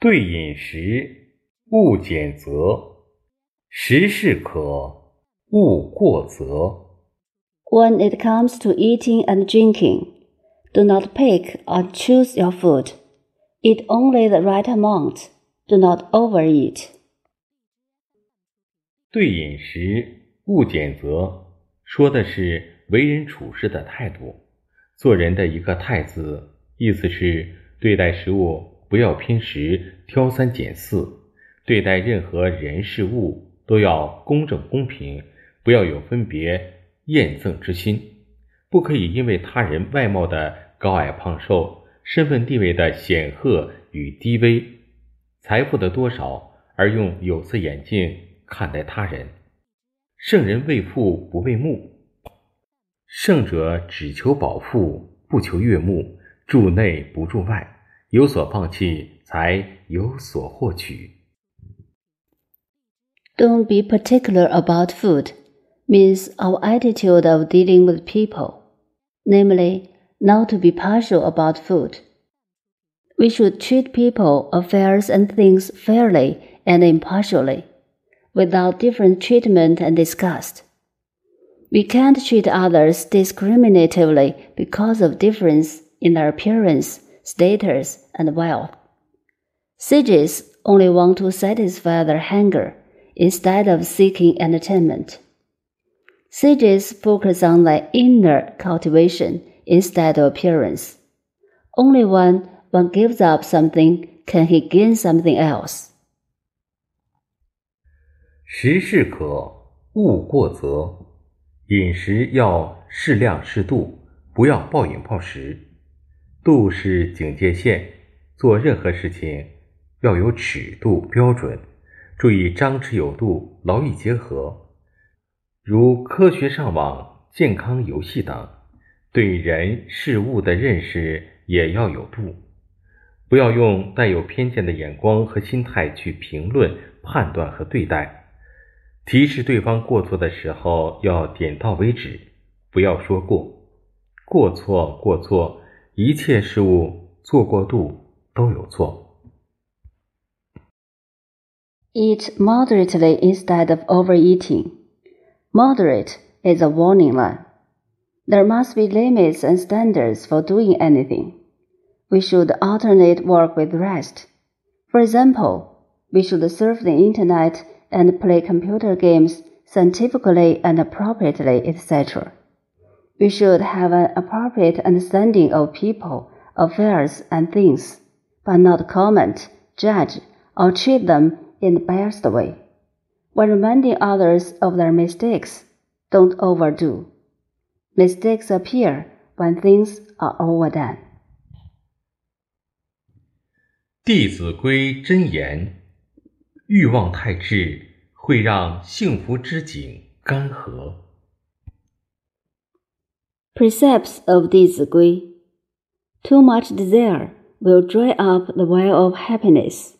对饮食，勿拣择；食适可，勿过则。When it comes to eating and drinking, do not pick or choose your food. Eat only the right amount. Do not overeat. 对饮食，勿拣择，说的是为人处事的态度。做人的一个“态”字，意思是对待食物。不要偏食、挑三拣四，对待任何人事物都要公正公平，不要有分别厌憎之心，不可以因为他人外貌的高矮胖瘦、身份地位的显赫与低微、财富的多少而用有色眼镜看待他人。圣人为富不为目，圣者只求饱腹，不求悦目，住内不住外。有所放弃，才有所获取。Don't be particular about food means our attitude of dealing with people, namely, not to be partial about food. We should treat people, affairs, and things fairly and impartially, without different treatment and disgust. We can't treat others discriminatively because of difference in their appearance status, and wealth. Sages only want to satisfy their hunger instead of seeking entertainment. Sages focus on the inner cultivation instead of appearance. Only when one gives up something can he gain something else. 食适可，勿过则。饮食要适量适度，不要暴饮暴食。 度是警戒线，做任何事情要有尺度标准，注意张弛有度，劳逸结合。如科学上网、健康游戏等，对人事物的认识也要有度，不要用带有偏见的眼光和心态去评论、判断和对待。提示对方过错的时候，要点到为止，不要说过，过错过错。一切事物做过度都有错。Eat moderately instead of overeating. Moderate is a warning line. There must be limits and standards for doing anything. We should alternate work with rest. For example, we should surf the internet and play computer games scientifically and appropriately, etc. We should have an appropriate understanding of people, affairs, and things, but not comment, judge, or treat them in a biased way. When reminding others of their mistakes, don't overdo. Mistakes appear when things are overdone. 弟子规真言：欲望太至，会让幸福之井干涸。 Precepts of Di Zi Gui. Too much desire will dry up the well of happiness.